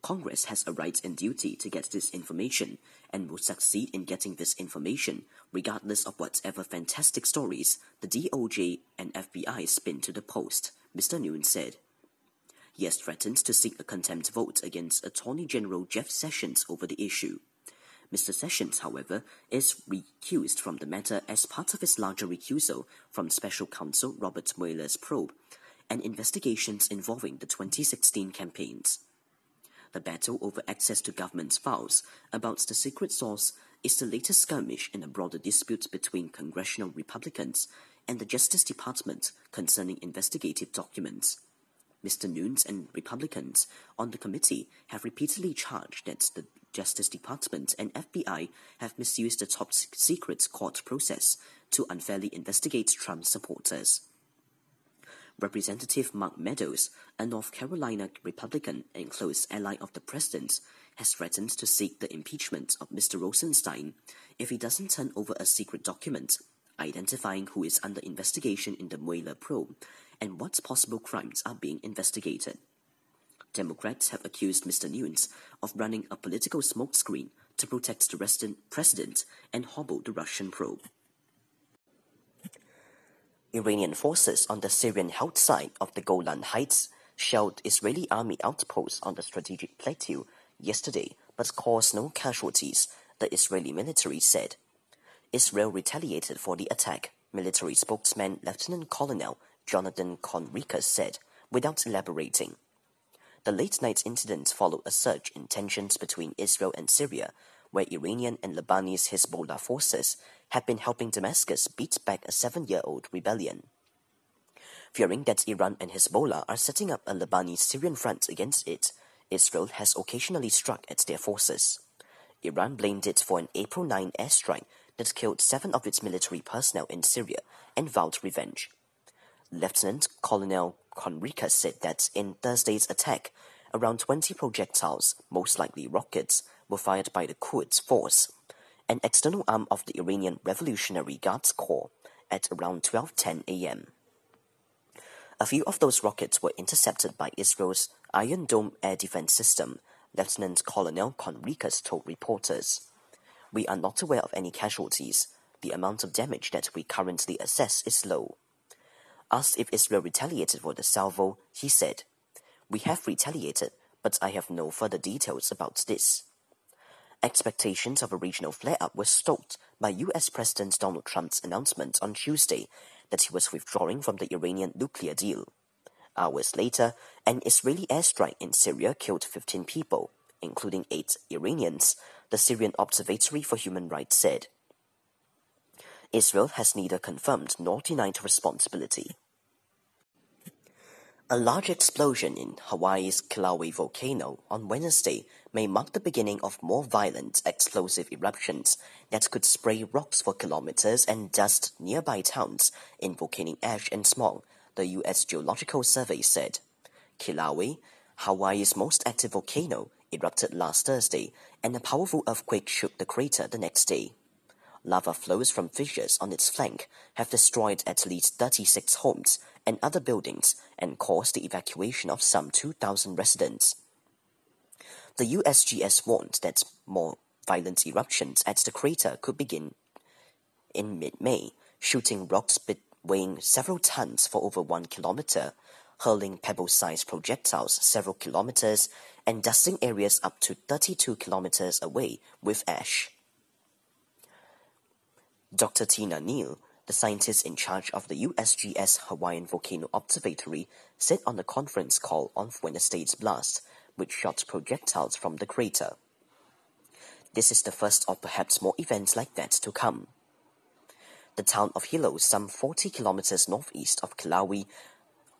Congress has a right and duty to get this information and will succeed in getting this information regardless of whatever fantastic stories the DOJ and FBI spin to the post, Mr. Nunes said. He has threatened to seek a contempt vote against Attorney General Jeff Sessions over the issue. Mr. Sessions, however, is recused from the matter as part of his larger recusal from Special Counsel Robert Mueller's probe and investigations involving the 2016 campaigns. The battle over access to government files about the secret source is the latest skirmish in a broader dispute between congressional Republicans and the Justice Department concerning investigative documents. Mr. Nunes and Republicans on the committee have repeatedly charged that the Justice Department and FBI have misused the top secret court process to unfairly investigate Trump supporters. Representative Mark Meadows, a North Carolina Republican and close ally of the president, has threatened to seek the impeachment of Mr. Rosenstein if he doesn't turn over a secret document identifying who is under investigation in the Mueller probe and what possible crimes are being investigated. Democrats have accused Mr. Nunes of running a political smokescreen to protect the president and hobble the Russian probe. Iranian forces on the Syrian-held side of the Golan Heights shelled Israeli army outposts on the strategic plateau yesterday but caused no casualties, the Israeli military said. Israel retaliated for the attack, military spokesman Lieutenant Colonel Jonathan Conricus said, without elaborating. The late-night incident followed a surge in tensions between Israel and Syria, where Iranian and Lebanese Hezbollah forces had been helping Damascus beat back a seven-year-old rebellion. Fearing that Iran and Hezbollah are setting up a Lebanese-Syrian front against it, Israel has occasionally struck at their forces. Iran blamed it for an April 9 airstrike that killed seven of its military personnel in Syria and vowed revenge. Lieutenant Colonel Conricus said that in Thursday's attack, around 20 projectiles, most likely rockets, were fired by the Quds Force, an external arm of the Iranian Revolutionary Guards Corps, at around 12:10 a.m. A few of those rockets were intercepted by Israel's Iron Dome air defense system, Lieutenant Colonel Conricus told reporters. We are not aware of any casualties. The amount of damage that we currently assess is low. Asked if Israel retaliated for the salvo, he said, We have retaliated, but I have no further details about this. Expectations of a regional flare-up were stoked by US President Donald Trump's announcement on Tuesday that he was withdrawing from the Iranian nuclear deal. Hours later, an Israeli airstrike in Syria killed 15 people, including eight Iranians, the Syrian Observatory for Human Rights said. Israel has neither confirmed nor denied responsibility. A large explosion in Hawaii's Kilauea volcano on Wednesday may mark the beginning of more violent explosive eruptions that could spray rocks for kilometers and dust nearby towns in volcanic ash and smog, the U.S. Geological Survey said. Kilauea, Hawaii's most active volcano, erupted last Thursday, and a powerful earthquake shook the crater the next day. Lava flows from fissures on its flank have destroyed at least 36 homes and other buildings and caused the evacuation of some 2,000 residents. The USGS warned that more violent eruptions at the crater could begin in mid-May, shooting rocks weighing several tons for over one kilometer, hurling pebble-sized projectiles several kilometers, and dusting areas up to 32 kilometers away with ash. Dr. Tina Neal, the a scientist in charge of the USGS Hawaiian Volcano Observatory said on a conference call on Wednesday's blast, which shot projectiles from the crater. This is the first of perhaps more events like that to come. The town of Hilo, some 40 kilometers northeast of Kilauea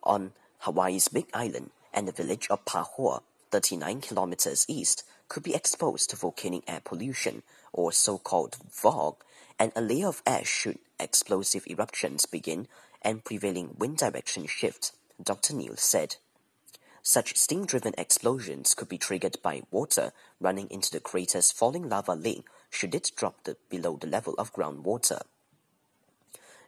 on Hawaii's Big Island, and the village of Pahoa, 39 kilometers east, could be exposed to volcanic air pollution, or so-called VOG, and a layer of ash should explosive eruptions begin and prevailing wind direction shifts, Dr. Neal said. Such steam-driven explosions could be triggered by water running into the crater's falling lava lake should it drop the, below the level of groundwater.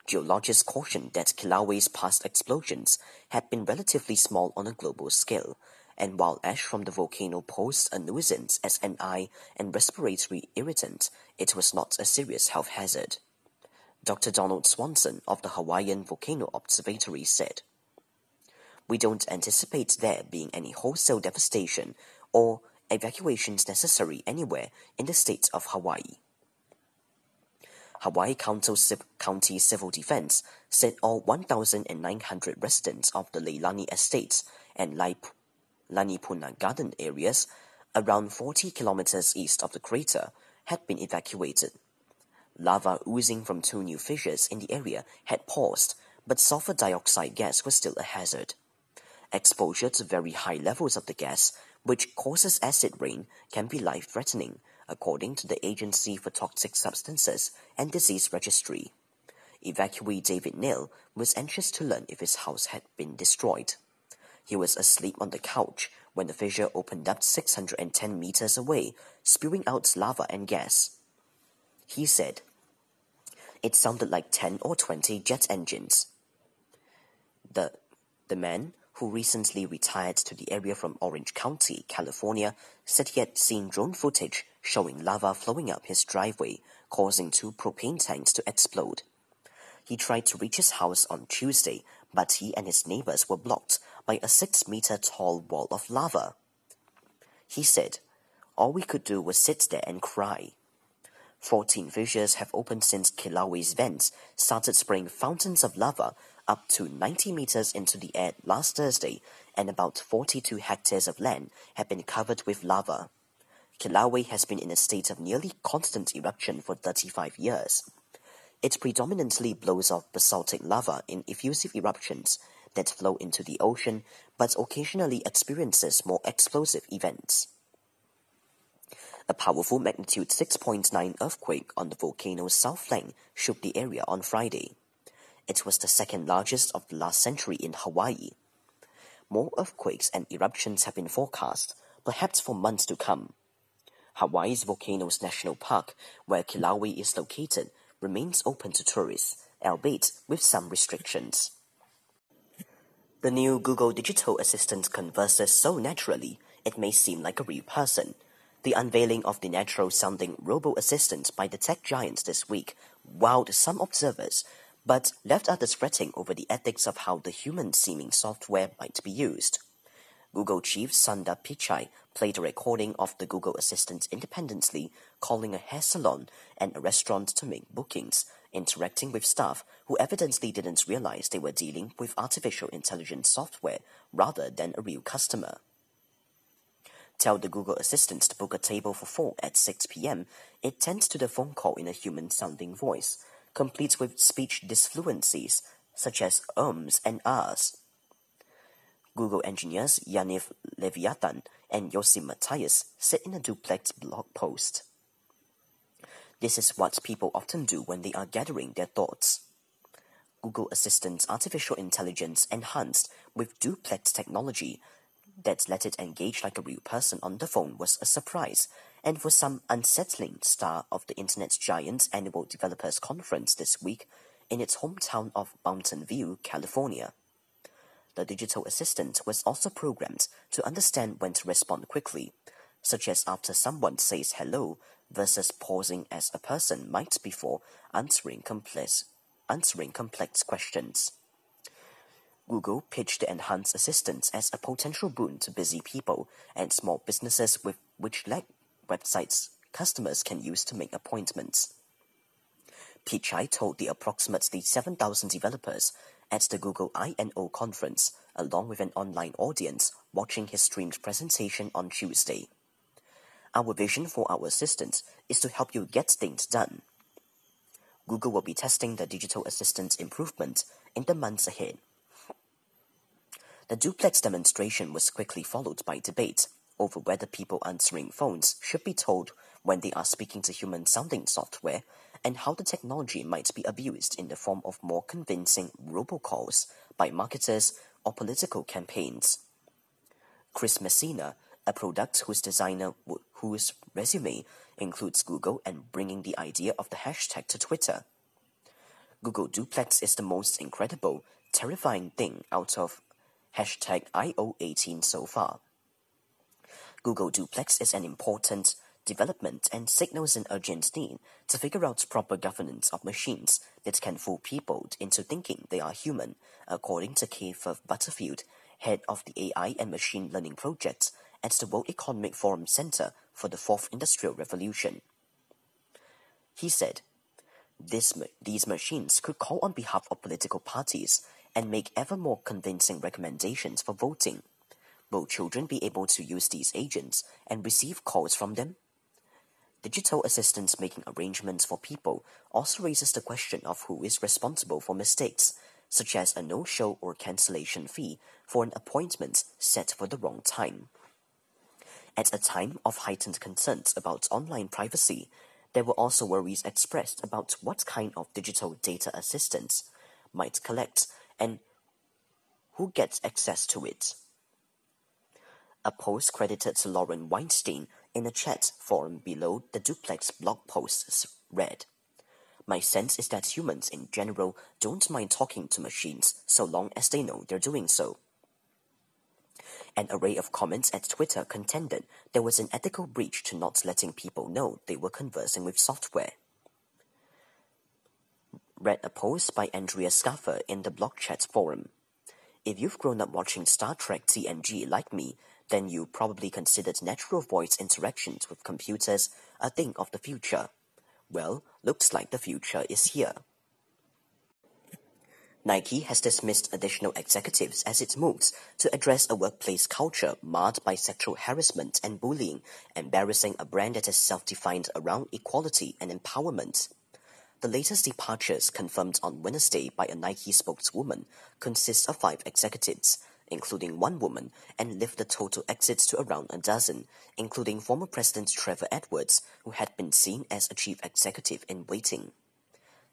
Geologists cautioned that Kilauea's past explosions had been relatively small on a global scale, and while ash from the volcano posed a nuisance as an eye and respiratory irritant, it was not a serious health hazard. Dr. Donald Swanson of the Hawaiian Volcano Observatory said. We don't anticipate there being any wholesale devastation or evacuations necessary anywhere in the state of Hawaii. Hawaii County Civil Defense said all 1,900 residents of the Leilani Estates and Lanipuna Garden areas, around 40 kilometers east of the crater, had been evacuated. Lava oozing from two new fissures in the area had paused, but sulfur dioxide gas was still a hazard. Exposure to very high levels of the gas, which causes acid rain, can be life-threatening, according to the Agency for Toxic Substances and Disease Registry. Evacuee David Neal was anxious to learn if his house had been destroyed. He was asleep on the couch when the fissure opened up 610 meters away, spewing out lava and gas. He said, It sounded like 10 or 20 jet engines. The, the man, who recently retired to the area from Orange County, California, said he had seen drone footage showing lava flowing up his driveway, causing two propane tanks to explode. He tried to reach his house on Tuesday, but he and his neighbors were blocked by a six meter tall wall of lava. He said, All we could do was sit there and cry. Fourteen fissures have opened since Kilauea's vents started spraying fountains of lava up to 90 meters into the air last Thursday, and about 42 hectares of land have been covered with lava. Kilauea has been in a state of nearly constant eruption for 35 years. It predominantly blows off basaltic lava in effusive eruptions that flow into the ocean, but occasionally experiences more explosive events. A powerful magnitude 6.9 earthquake on the volcano's south flank shook the area on Friday. It was the second largest of the last century in Hawaii. More earthquakes and eruptions have been forecast, perhaps for months to come. Hawaii's Volcanoes National Park, where Kilauea is located, remains open to tourists, albeit with some restrictions. The new Google Digital Assistant converses so naturally it may seem like a real person. The unveiling of the natural sounding robo assistant by the tech giants this week wowed some observers but left others fretting over the ethics of how the human-seeming software might be used. Google chief Sundar Pichai played a recording of the Google Assistant independently, calling a hair salon and a restaurant to make bookings, interacting with staff who evidently didn't realize they were dealing with artificial intelligence software rather than a real customer. Tell the Google Assistant to book a table for four at 6 p.m. It tends to the phone call in a human-sounding voice, complete with speech disfluencies such as ums and ahs. Google engineers Yaniv Leviathan and Yossi Matias said in a duplex blog post. This is what people often do when they are gathering their thoughts. Google Assistant's artificial intelligence enhanced with duplex technology that let it engage like a real person on the phone was a surprise and for some unsettling star of the Internet giant's annual developers conference this week in its hometown of Mountain View, California. The digital assistant was also programmed to understand when to respond quickly, such as after someone says hello versus pausing as a person might before answering complex, answering complex questions. Google pitched enhanced assistant as a potential boon to busy people and small businesses with which lack websites customers can use to make appointments. Pichai told the approximately 7,000 developers at the Google I/O conference, along with an online audience watching his streamed presentation on Tuesday. Our vision for our assistant is to help you get things done. Google will be testing the digital assistant improvement in the months ahead. The duplex demonstration was quickly followed by debate over whether people answering phones should be told when they are speaking to human sounding software and how the technology might be abused in the form of more convincing robocalls by marketers or political campaigns. Chris Messina, a product whose designer whose resume includes Google and bringing the idea of the hashtag to Twitter. Google Duplex is the most incredible, terrifying thing out of hashtag IO18 so far. Google Duplex is an important development and signals an urgent need to figure out proper governance of machines that can fool people into thinking they are human, according to Kay Firth-Butterfield, head of the AI and Machine Learning Project at the World Economic Forum Center for the Fourth Industrial Revolution. He said, These machines could call on behalf of political parties and make ever more convincing recommendations for voting. Will children be able to use these agents and receive calls from them? Digital assistants making arrangements for people also raises the question of who is responsible for mistakes, such as a no-show or cancellation fee for an appointment set for the wrong time. At a time of heightened concerns about online privacy, there were also worries expressed about what kind of digital data assistants might collect and who gets access to it. A post credited to Lauren Weinstein in a chat forum below the duplex blog posts read, My sense is that humans in general don't mind talking to machines so long as they know they're doing so. An array of comments at Twitter contended there was an ethical breach to not letting people know they were conversing with software. Read a post by Andrea Scaffer in the blog chat forum. If you've grown up watching Star Trek TNG like me, then you probably considered natural voice interactions with computers a thing of the future. Well, looks like the future is here. Nike has dismissed additional executives as it moves to address a workplace culture marred by sexual harassment and bullying, embarrassing a brand that is self-defined around equality and empowerment. The latest departures confirmed on Wednesday by a Nike spokeswoman consist of five executives, including one woman, and lift the total exits to around a dozen, including former President Trevor Edwards, who had been seen as a chief executive in waiting.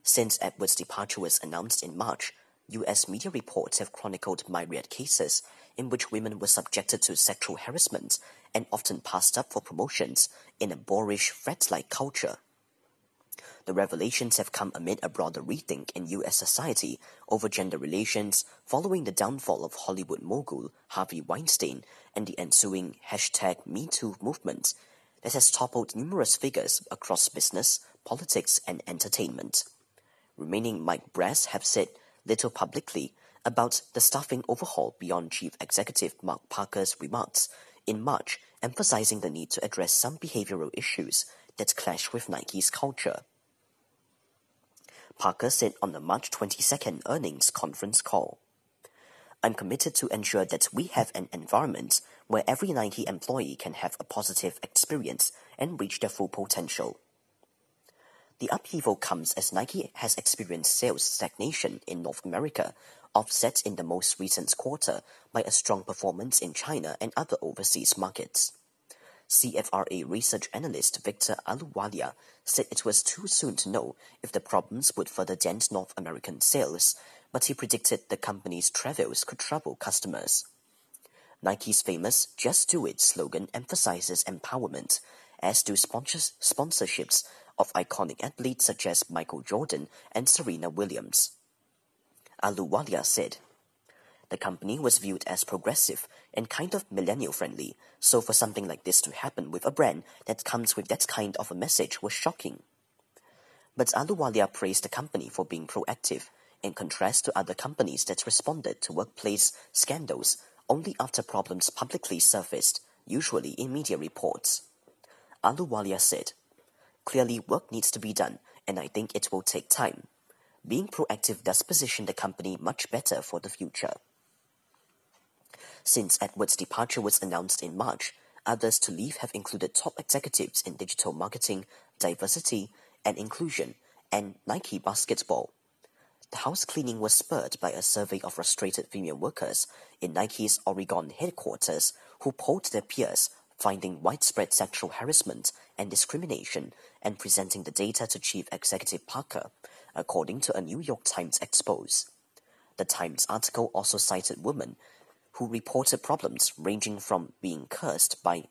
Since Edwards' departure was announced in March, U.S. media reports have chronicled myriad cases in which women were subjected to sexual harassment and often passed up for promotions in a boorish, threat-like culture. The revelations have come amid a broader rethink in U.S. society over gender relations following the downfall of Hollywood mogul Harvey Weinstein and the ensuing hashtag MeToo movement that has toppled numerous figures across business, politics, and entertainment. Remaining Nike Brass have said little publicly about the staffing overhaul beyond Chief Executive Mark Parker's remarks in March, emphasizing the need to address some behavioral issues that clash with Nike's culture. Parker said on the March 22nd earnings conference call, I'm committed to ensure that we have an environment where every Nike employee can have a positive experience and reach their full potential. The upheaval comes as Nike has experienced sales stagnation in North America, offset in the most recent quarter by a strong performance in China and other overseas markets. CFRA research analyst Victor Ahluwalia said it was too soon to know if the problems would further dent North American sales, but he predicted the company's travails could trouble customers. Nike's famous Just Do It slogan emphasizes empowerment, as do sponsorships of iconic athletes such as Michael Jordan and Serena Williams. Ahluwalia said, the company was viewed as progressive and kind of millennial friendly, so for something like this to happen with a brand that comes with that kind of a message was shocking. But Ahluwalia praised the company for being proactive, in contrast to other companies that responded to workplace scandals only after problems publicly surfaced, usually in media reports. Ahluwalia said, Clearly, work needs to be done, and I think it will take time. Being proactive does position the company much better for the future. Since Edward's departure was announced in March, others to leave have included top executives in digital marketing, diversity, and inclusion, and Nike basketball. The house cleaning was spurred by a survey of frustrated female workers in Nike's Oregon headquarters who polled their peers, finding widespread sexual harassment and discrimination and presenting the data to Chief Executive Parker, according to a New York Times expose. The Times article also cited women who reported problems ranging from being cursed by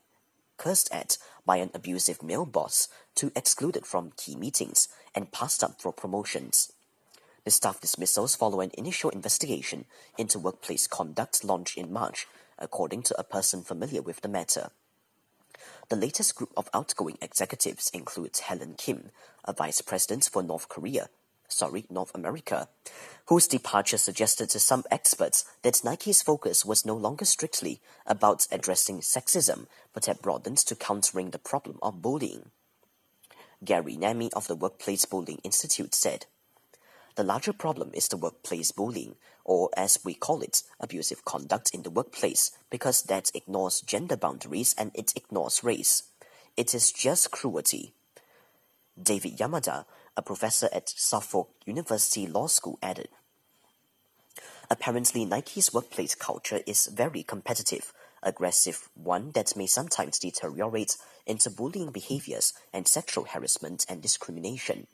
cursed at by an abusive male boss to excluded from key meetings and passed up for promotions. The staff dismissals follow an initial investigation into workplace conduct launched in March, according to a person familiar with the matter. The latest group of outgoing executives includes Helen Kim, a vice president for North Korea, sorry, North America, whose departure suggested to some experts that Nike's focus was no longer strictly about addressing sexism, but had broadened to countering the problem of bullying. Gary Namie of the Workplace Bullying Institute said, The larger problem is the workplace bullying, or as we call it, abusive conduct in the workplace, because that ignores gender boundaries and it ignores race. It is just cruelty. David Yamada, a professor at Suffolk University Law School, added. Apparently, Nike's workplace culture is very competitive, aggressive, one that may sometimes deteriorate into bullying behaviors and sexual harassment and discrimination.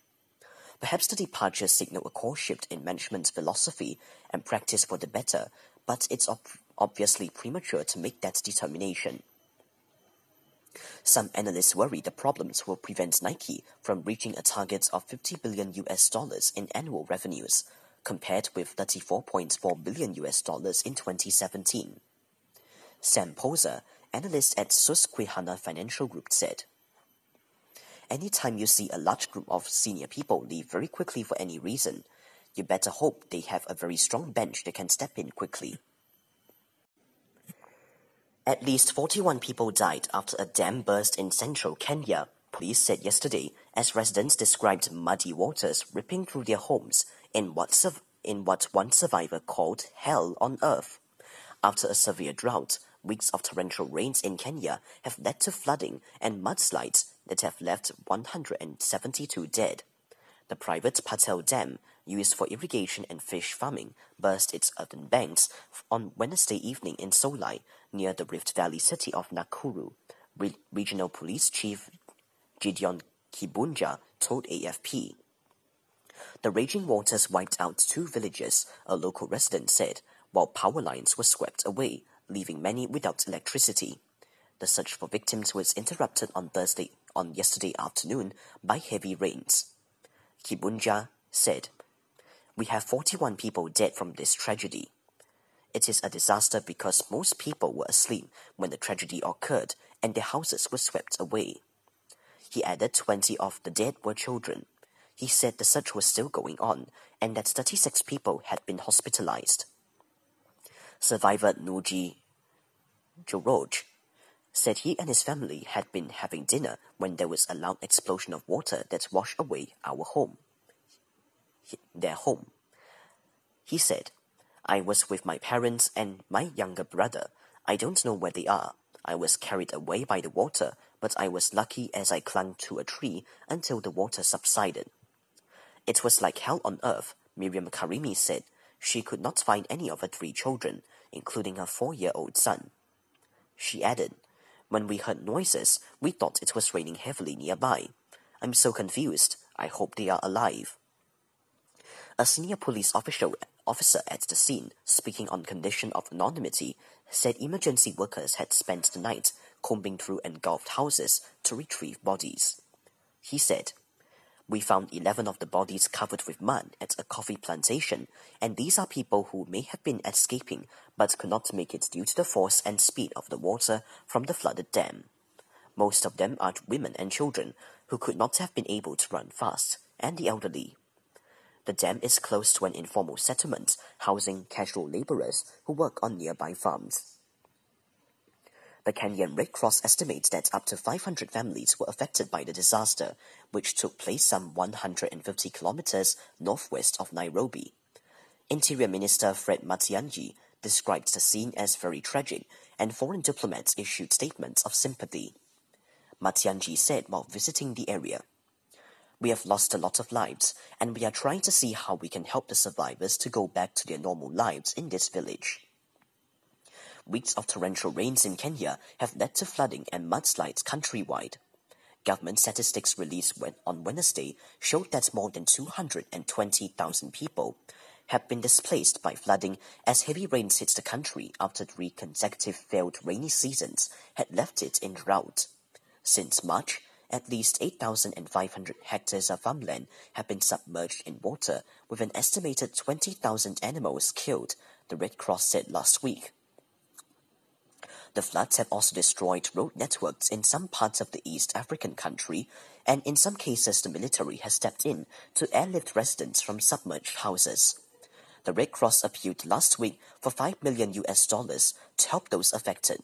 Perhaps the departure signaled a core shift in management philosophy and practice for the better, but it's ob obviously premature to make that determination. Some analysts worry the problems will prevent Nike from reaching a target of 50 billion US dollars in annual revenues, compared with 34.4 billion US dollars in 2017. Sam Poser, analyst at Susquehanna Financial Group, said, Anytime you see a large group of senior people leave very quickly for any reason, you better hope they have a very strong bench that can step in quickly. At least 41 people died after a dam burst in central Kenya, police said yesterday, as residents described muddy waters ripping through their homes in what, in what one survivor called hell on earth. After a severe drought, weeks of torrential rains in Kenya have led to flooding and mudslides that have left 172 dead. The private Patel Dam, used for irrigation and fish farming, burst its earthen banks on Wednesday evening in Solai, near the Rift Valley city of Nakuru. Re Regional Police Chief Gideon Kibunja told AFP. The raging waters wiped out two villages, a local resident said, while power lines were swept away, leaving many without electricity. The search for victims was interrupted on Thursday on yesterday afternoon by heavy rains. Kibunja said, We have 41 people dead from this tragedy. It is a disaster because most people were asleep when the tragedy occurred and their houses were swept away. He added 20 of the dead were children. He said the search was still going on and that 36 people had been hospitalized. Survivor Nuji Joroj said he and his family had been having dinner when there was a loud explosion of water that washed away our home. Their home. He said, I was with my parents and my younger brother. I don't know where they are. I was carried away by the water, but I was lucky as I clung to a tree until the water subsided. It was like hell on earth, Miriam Karimi said. She could not find any of her three children, including her four-year-old son. She added, when we heard noises, we thought it was raining heavily nearby. I'm so confused. I hope they are alive. A senior police official, officer at the scene, speaking on condition of anonymity, said emergency workers had spent the night combing through engulfed houses to retrieve bodies. He said, we found 11 of the bodies covered with mud at a coffee plantation, and these are people who may have been escaping but could not make it due to the force and speed of the water from the flooded dam. Most of them are women and children who could not have been able to run fast, and the elderly. The dam is close to an informal settlement housing casual laborers who work on nearby farms. The Kenyan Red Cross estimates that up to 500 families were affected by the disaster, which took place some 150 kilometers northwest of Nairobi. Interior Minister Fred Matiang'i described the scene as very tragic, and foreign diplomats issued statements of sympathy. Matiang'i said while visiting the area. We have lost a lot of lives, and we are trying to see how we can help the survivors to go back to their normal lives in this village. Weeks of torrential rains in Kenya have led to flooding and mudslides countrywide. Government statistics released on Wednesday showed that more than 220,000 people have been displaced by flooding as heavy rains hit the country after three consecutive failed rainy seasons had left it in drought. Since March, at least 8,500 hectares of farmland have been submerged in water, with an estimated 20,000 animals killed, the Red Cross said last week. The floods have also destroyed road networks in some parts of the East African country, and in some cases the military has stepped in to airlift residents from submerged houses. The Red Cross appealed last week for 5 million US dollars to help those affected.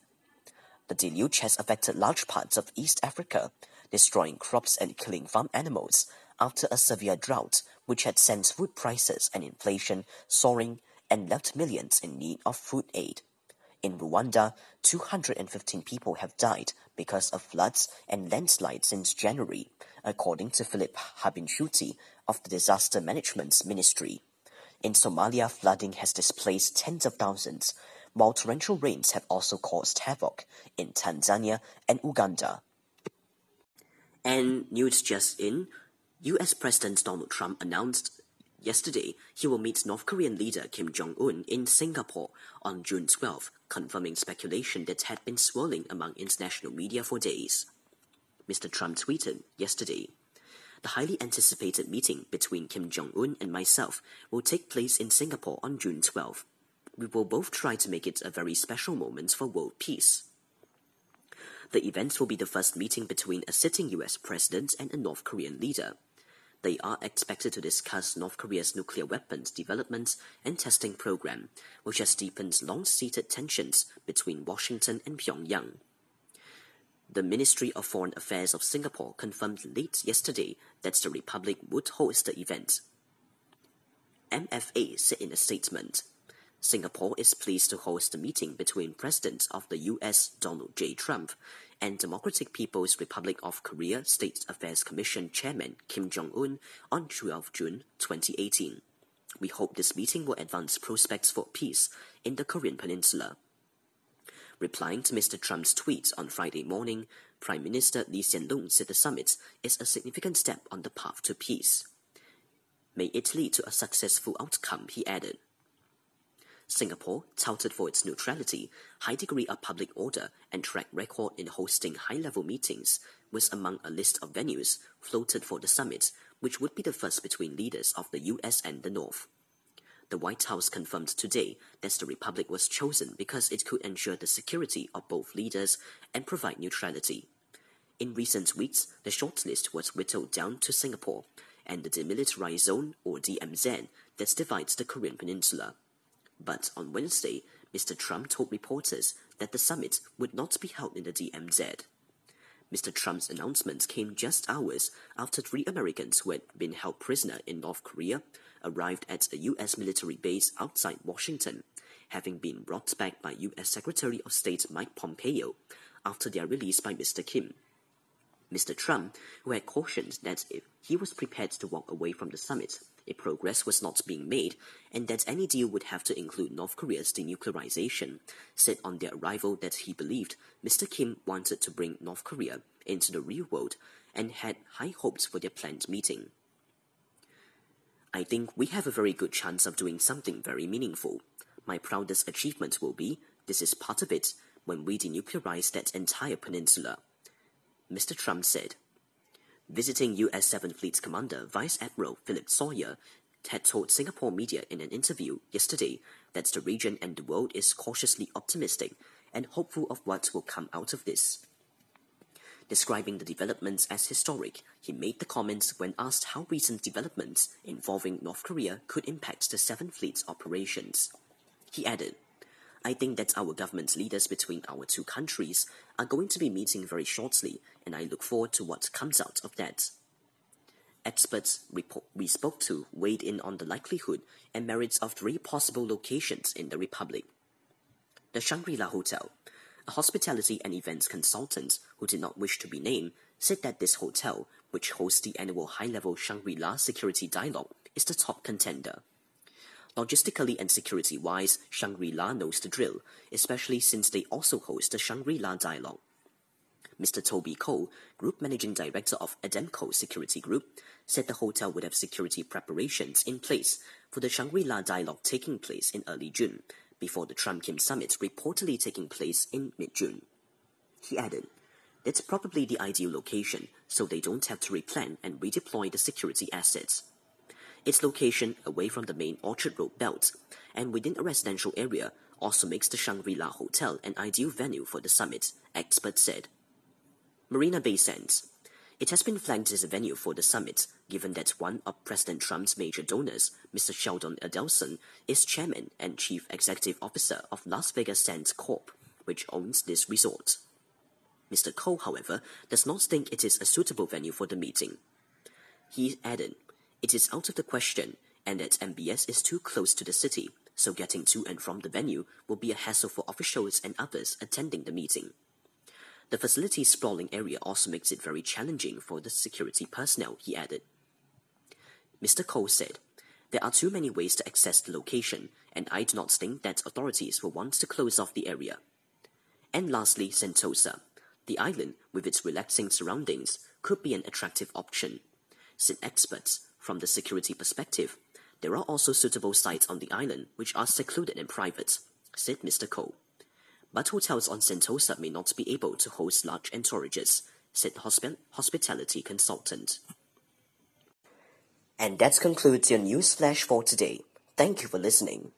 The deluge has affected large parts of East Africa, destroying crops and killing farm animals after a severe drought which had sent food prices and inflation soaring and left millions in need of food aid. In Rwanda, 215 people have died because of floods and landslides since January, according to Philip Habinshuti of the Disaster Management Ministry. In Somalia, flooding has displaced tens of thousands, while torrential rains have also caused havoc in Tanzania and Uganda. And news just in, US President Donald Trump announced Yesterday, he will meet North Korean leader Kim Jong un in Singapore on June 12, confirming speculation that had been swirling among international media for days. Mr. Trump tweeted yesterday The highly anticipated meeting between Kim Jong un and myself will take place in Singapore on June 12. We will both try to make it a very special moment for world peace. The event will be the first meeting between a sitting US president and a North Korean leader. They are expected to discuss North Korea's nuclear weapons development and testing program, which has deepened long-seated tensions between Washington and Pyongyang. The Ministry of Foreign Affairs of Singapore confirmed late yesterday that the Republic would host the event. MFA said in a statement, Singapore is pleased to host the meeting between President of the US Donald J. Trump and Democratic People's Republic of Korea State Affairs Commission Chairman Kim Jong-un on 12 June 2018. We hope this meeting will advance prospects for peace in the Korean Peninsula. Replying to Mr. Trump's tweet on Friday morning, Prime Minister Lee Hsien-loong said the summit is a significant step on the path to peace. May it lead to a successful outcome, he added. Singapore, touted for its neutrality, high degree of public order, and track record in hosting high level meetings, was among a list of venues floated for the summit, which would be the first between leaders of the US and the North. The White House confirmed today that the Republic was chosen because it could ensure the security of both leaders and provide neutrality. In recent weeks, the shortlist was whittled down to Singapore and the Demilitarized Zone, or DMZ, that divides the Korean Peninsula. But on Wednesday, Mr. Trump told reporters that the summit would not be held in the DMZ. Mr. Trump's announcement came just hours after three Americans who had been held prisoner in North Korea arrived at a U.S. military base outside Washington, having been brought back by U.S. Secretary of State Mike Pompeo after their release by Mr. Kim. Mr. Trump, who had cautioned that if he was prepared to walk away from the summit if progress was not being made, and that any deal would have to include North Korea's denuclearization, said on their arrival that he believed Mr. Kim wanted to bring North Korea into the real world and had high hopes for their planned meeting. I think we have a very good chance of doing something very meaningful. My proudest achievement will be, this is part of it, when we denuclearize that entire peninsula. Mr. Trump said. Visiting U.S. 7th Fleet's Commander Vice Admiral Philip Sawyer had told Singapore media in an interview yesterday that the region and the world is cautiously optimistic and hopeful of what will come out of this. Describing the developments as historic, he made the comments when asked how recent developments involving North Korea could impact the 7th Fleet's operations. He added, I think that our government leaders between our two countries are going to be meeting very shortly, and I look forward to what comes out of that. Experts we spoke to weighed in on the likelihood and merits of three possible locations in the Republic. The Shangri-La Hotel, a hospitality and events consultant who did not wish to be named, said that this hotel, which hosts the annual high-level Shangri-La Security Dialogue, is the top contender. Logistically and security-wise, Shangri-La knows the drill, especially since they also host the Shangri-La Dialogue. Mr. Toby Cole, Group Managing Director of Ademco Security Group, said the hotel would have security preparations in place for the Shangri-La dialogue taking place in early June, before the Trump-Kim summit reportedly taking place in mid-June. He added, That's probably the ideal location, so they don't have to replan and redeploy the security assets. Its location away from the main Orchard Road belt and within a residential area also makes the Shangri-La Hotel an ideal venue for the summit, experts said. Marina Bay Sands it has been flagged as a venue for the summit, given that one of President Trump's major donors, Mr. Sheldon Adelson, is chairman and chief executive officer of Las Vegas Sands Corp., which owns this resort. Mr. Cole, however, does not think it is a suitable venue for the meeting. He added, It is out of the question, and that MBS is too close to the city, so getting to and from the venue will be a hassle for officials and others attending the meeting. The facility's sprawling area also makes it very challenging for the security personnel, he added. Mr. Cole said, There are too many ways to access the location, and I do not think that authorities will want to close off the area. And lastly, Sentosa. The island, with its relaxing surroundings, could be an attractive option. Said experts, from the security perspective, there are also suitable sites on the island which are secluded and private, said Mr. Cole but hotels on Sentosa may not be able to host large entourages, said the hosp hospitality consultant. And that concludes your news flash for today. Thank you for listening.